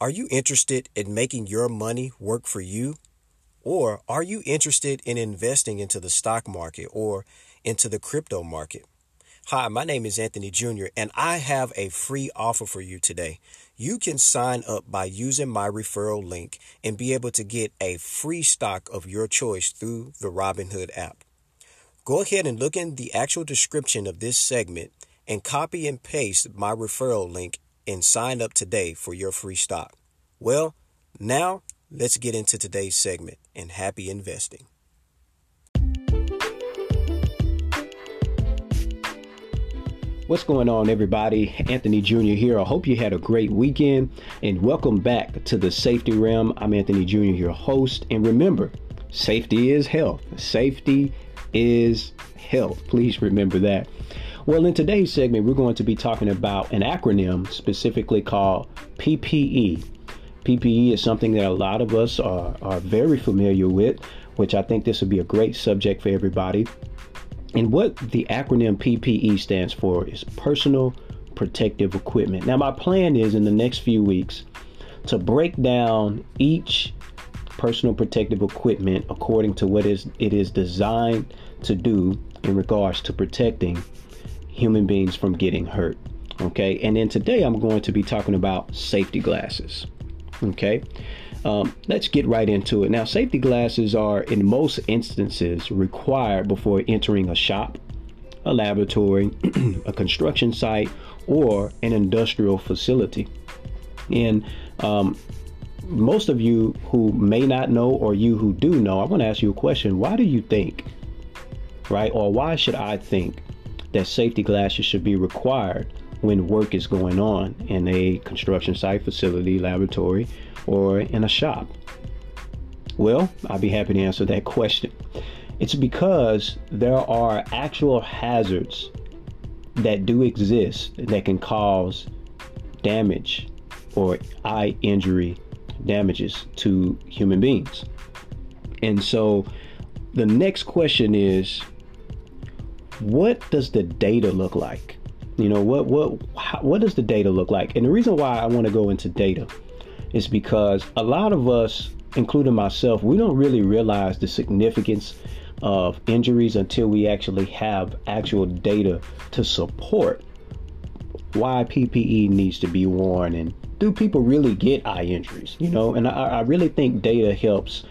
Are you interested in making your money work for you? Or are you interested in investing into the stock market or into the crypto market? Hi, my name is Anthony Jr., and I have a free offer for you today. You can sign up by using my referral link and be able to get a free stock of your choice through the Robinhood app. Go ahead and look in the actual description of this segment and copy and paste my referral link and sign up today for your free stock. Well, now let's get into today's segment and happy investing. What's going on, everybody? Anthony Jr. here. I hope you had a great weekend and welcome back to the Safety Realm. I'm Anthony Jr., your host. And remember, safety is health. Safety is health. Please remember that. Well, in today's segment, we're going to be talking about an acronym specifically called PPE. PPE is something that a lot of us are, are very familiar with, which I think this would be a great subject for everybody. And what the acronym PPE stands for is personal protective equipment. Now, my plan is in the next few weeks to break down each personal protective equipment according to what is it is designed to do in regards to protecting human beings from getting hurt. Okay, and then today I'm going to be talking about safety glasses. Okay, um, let's get right into it. Now, safety glasses are in most instances required before entering a shop, a laboratory, a construction site, or an industrial facility. And um, most of you who may not know, or you who do know, I want to ask you a question. Why do you think, right, or why should I think that safety glasses should be required when work is going on in a construction site, facility, laboratory, or in a shop? Well, I'd be happy to answer that question. It's because there are actual hazards that do exist that can cause damage or eye injury damages to human beings. And so the next question is what does the data look like? You know, what what how, what does the data look like? And the reason why I want to go into data is because a lot of us, including myself, we don't really realize the significance of injuries until we actually have actual data to support why PPE needs to be worn and do people really get eye injuries? You know, and I, I really think data helps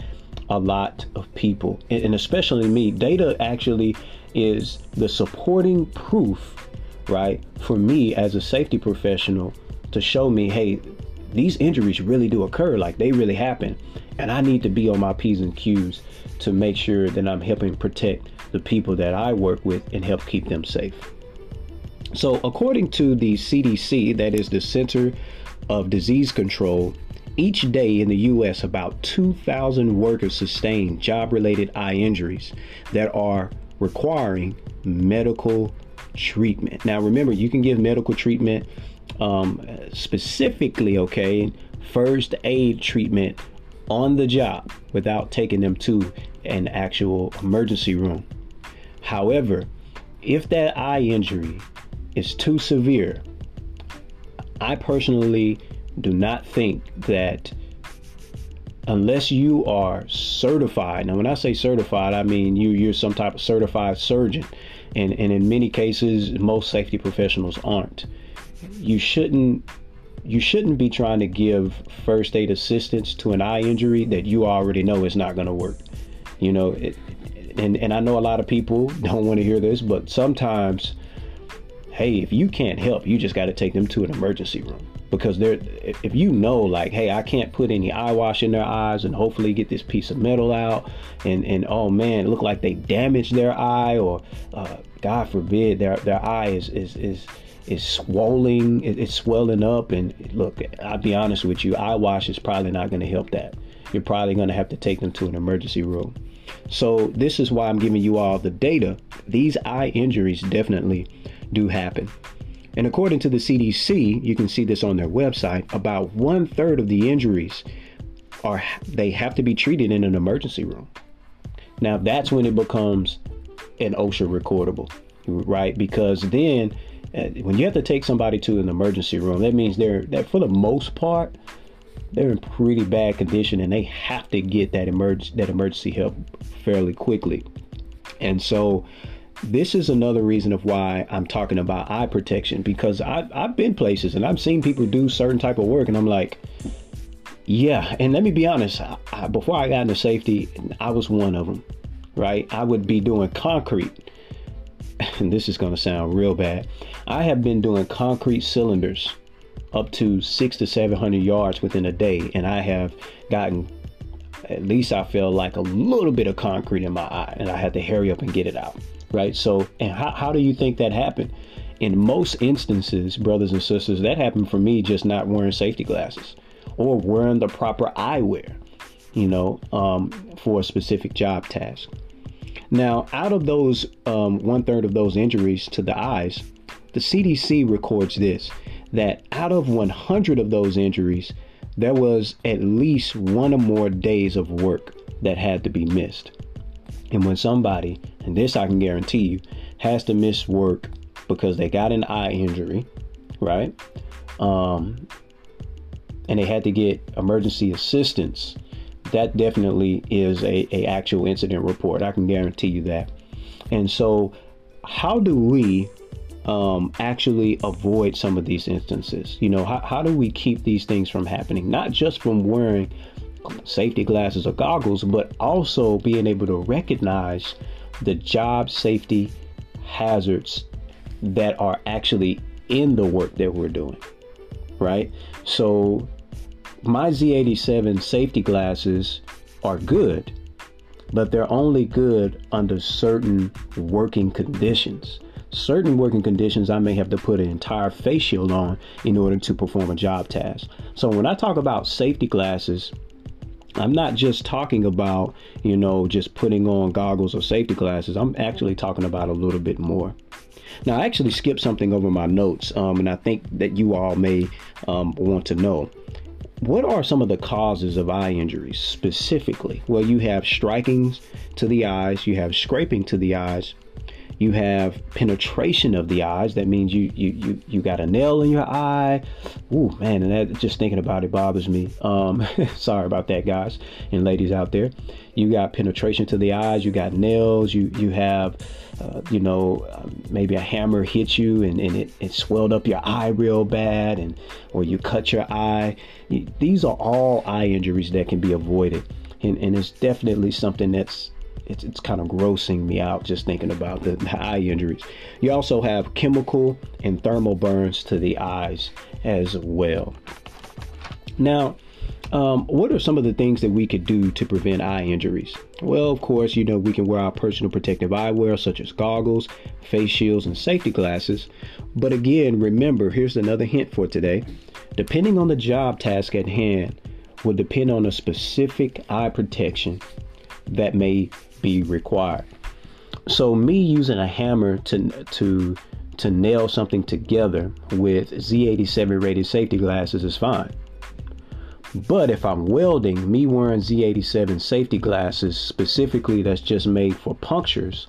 a lot of people, and especially me. Data actually is the supporting proof, right, for me as a safety professional to show me, hey, these injuries really do occur, like they really happen. And I need to be on my P's and Q's to make sure that I'm helping protect the people that I work with and help keep them safe. So, according to the CDC, that is the Center of Disease Control, each day in the U.S., about 2,000 workers sustain job related eye injuries that are requiring medical treatment. Now, remember, you can give medical treatment um, specifically, okay, first aid treatment on the job without taking them to an actual emergency room. However, if that eye injury is too severe, I personally do not think that unless you are certified now when i say certified i mean you you're some type of certified surgeon. And and in many cases most safety professionals aren't. You shouldn't you shouldn't be trying to give first aid assistance to an eye injury that you already know is not going to work. You know it, and and i know a lot of people don't want to hear this but sometimes hey if you can't help you just got to take them to an emergency room because they're if you know like hey i can't put any eye wash in their eyes and hopefully get this piece of metal out and and oh man it look like they damaged their eye or uh, god forbid their their eye is is is is swelling it's swelling up. And look i'll be honest with you eye wash is probably not going to help that. You're probably going to have to take them to an emergency room. So this is why i'm giving you all the data. These eye injuries definitely do happen and according to the CDC, you can see this on their website, about one third of the injuries are they have to be treated in an emergency room. Now that's when it becomes an OSHA recordable, right? Because then uh, when you have to take somebody to an emergency room, that means they're that for the most part, they're in pretty bad condition and they have to get that emerg- that emergency help fairly quickly. And so this is another reason of why I'm talking about eye protection because I, I've been places and I've seen people do certain type of work and I'm like, yeah. And let me be honest, I, I, before I got into safety, I was one of them, right? I would be doing concrete. And this is going to sound real bad. I have been doing concrete cylinders up to six to 700 yards within a day. And I have gotten, at least I feel like a little bit of concrete in my eye and I had to hurry up and get it out right? So, and how, how do you think that happened? In most instances, brothers and sisters, that happened for me just not wearing safety glasses or wearing the proper eyewear, you know, um, for a specific job task. Now, out of those um, one third of those injuries to the eyes, the CDC records this that out of 100 of those injuries, there was at least one or more days of work that had to be missed. And when somebody, and this I can guarantee you, has to miss work because they got an eye injury, right? Um, and they had to get emergency assistance, that definitely is a, a actual incident report. I can guarantee you that. And so, how do we um, actually avoid some of these instances? You know, how, how do we keep these things from happening? Not just from wearing safety glasses or goggles, but also being able to recognize the job safety hazards that are actually in the work that we're doing. Right? So, my Z87 safety glasses are good, but they're only good under certain working conditions. Certain working conditions, I may have to put an entire face shield on in order to perform a job task. So, when I talk about safety glasses, I'm not just talking about, you know, just putting on goggles or safety glasses. I'm actually talking about a little bit more. Now, I actually skipped something over my notes, um, and I think that you all may um, want to know. What are some of the causes of eye injuries specifically? Well, you have strikings to the eyes, you have scraping to the eyes, you have penetration of the eyes. That means you you you, you got a nail in your eye. Ooh, man, and that just thinking about it bothers me. Um, sorry about that, guys and ladies out there. You got penetration to the eyes. You got nails. You you have, uh, you know, um, maybe a hammer hit you and, and it, it swelled up your eye real bad, and or you cut your eye. These are all eye injuries that can be avoided, and, and it's definitely something that's it's, it's kind of grossing me out just thinking about the, the eye injuries. You also have chemical and thermal burns to the eyes as well. Now, um, what are some of the things that we could do to prevent eye injuries? Well, of course, you know, we can wear our personal protective eyewear, such as goggles, face shields, and safety glasses. But again, remember here's another hint for today. Depending on the job task at hand, will depend on a specific eye protection that may be required. So me using a hammer to to to nail something together with Z87 rated safety glasses is fine. But if I'm welding, me wearing Z87 safety glasses specifically that's just made for punctures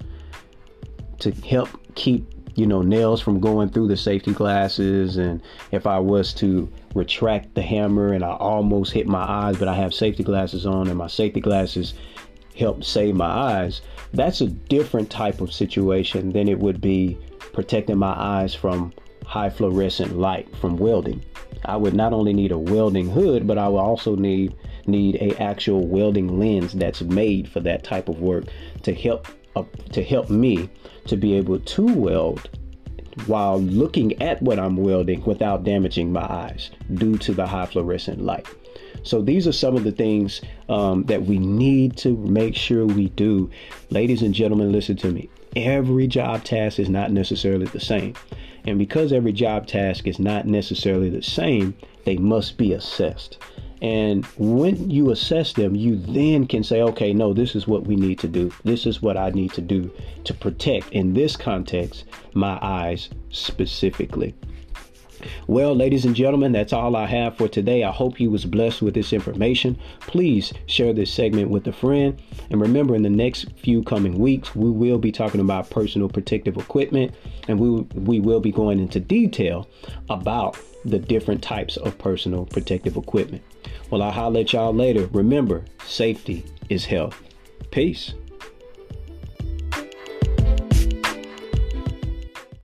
to help keep you know nails from going through the safety glasses and if I was to retract the hammer and I almost hit my eyes but I have safety glasses on and my safety glasses help save my eyes, that's a different type of situation than it would be protecting my eyes from high fluorescent light from welding. I would not only need a welding hood, but I would also need need a actual welding lens that's made for that type of work to help uh, to help me to be able to weld while looking at what I'm welding without damaging my eyes due to the high fluorescent light. So these are some of the things um, that we need to make sure we do. Ladies and gentlemen, listen to me. Every job task is not necessarily the same. And because every job task is not necessarily the same, they must be assessed. And when you assess them, you then can say, okay, no, this is what we need to do. This is what I need to do to protect, in this context, my eyes specifically. Well, ladies and gentlemen, that's all I have for today. I hope you was blessed with this information. Please share this segment with a friend. And remember, in the next few coming weeks, we will be talking about personal protective equipment and we, we will be going into detail about the different types of personal protective equipment. Well, I'll holler at y'all later. Remember, safety is health. Peace.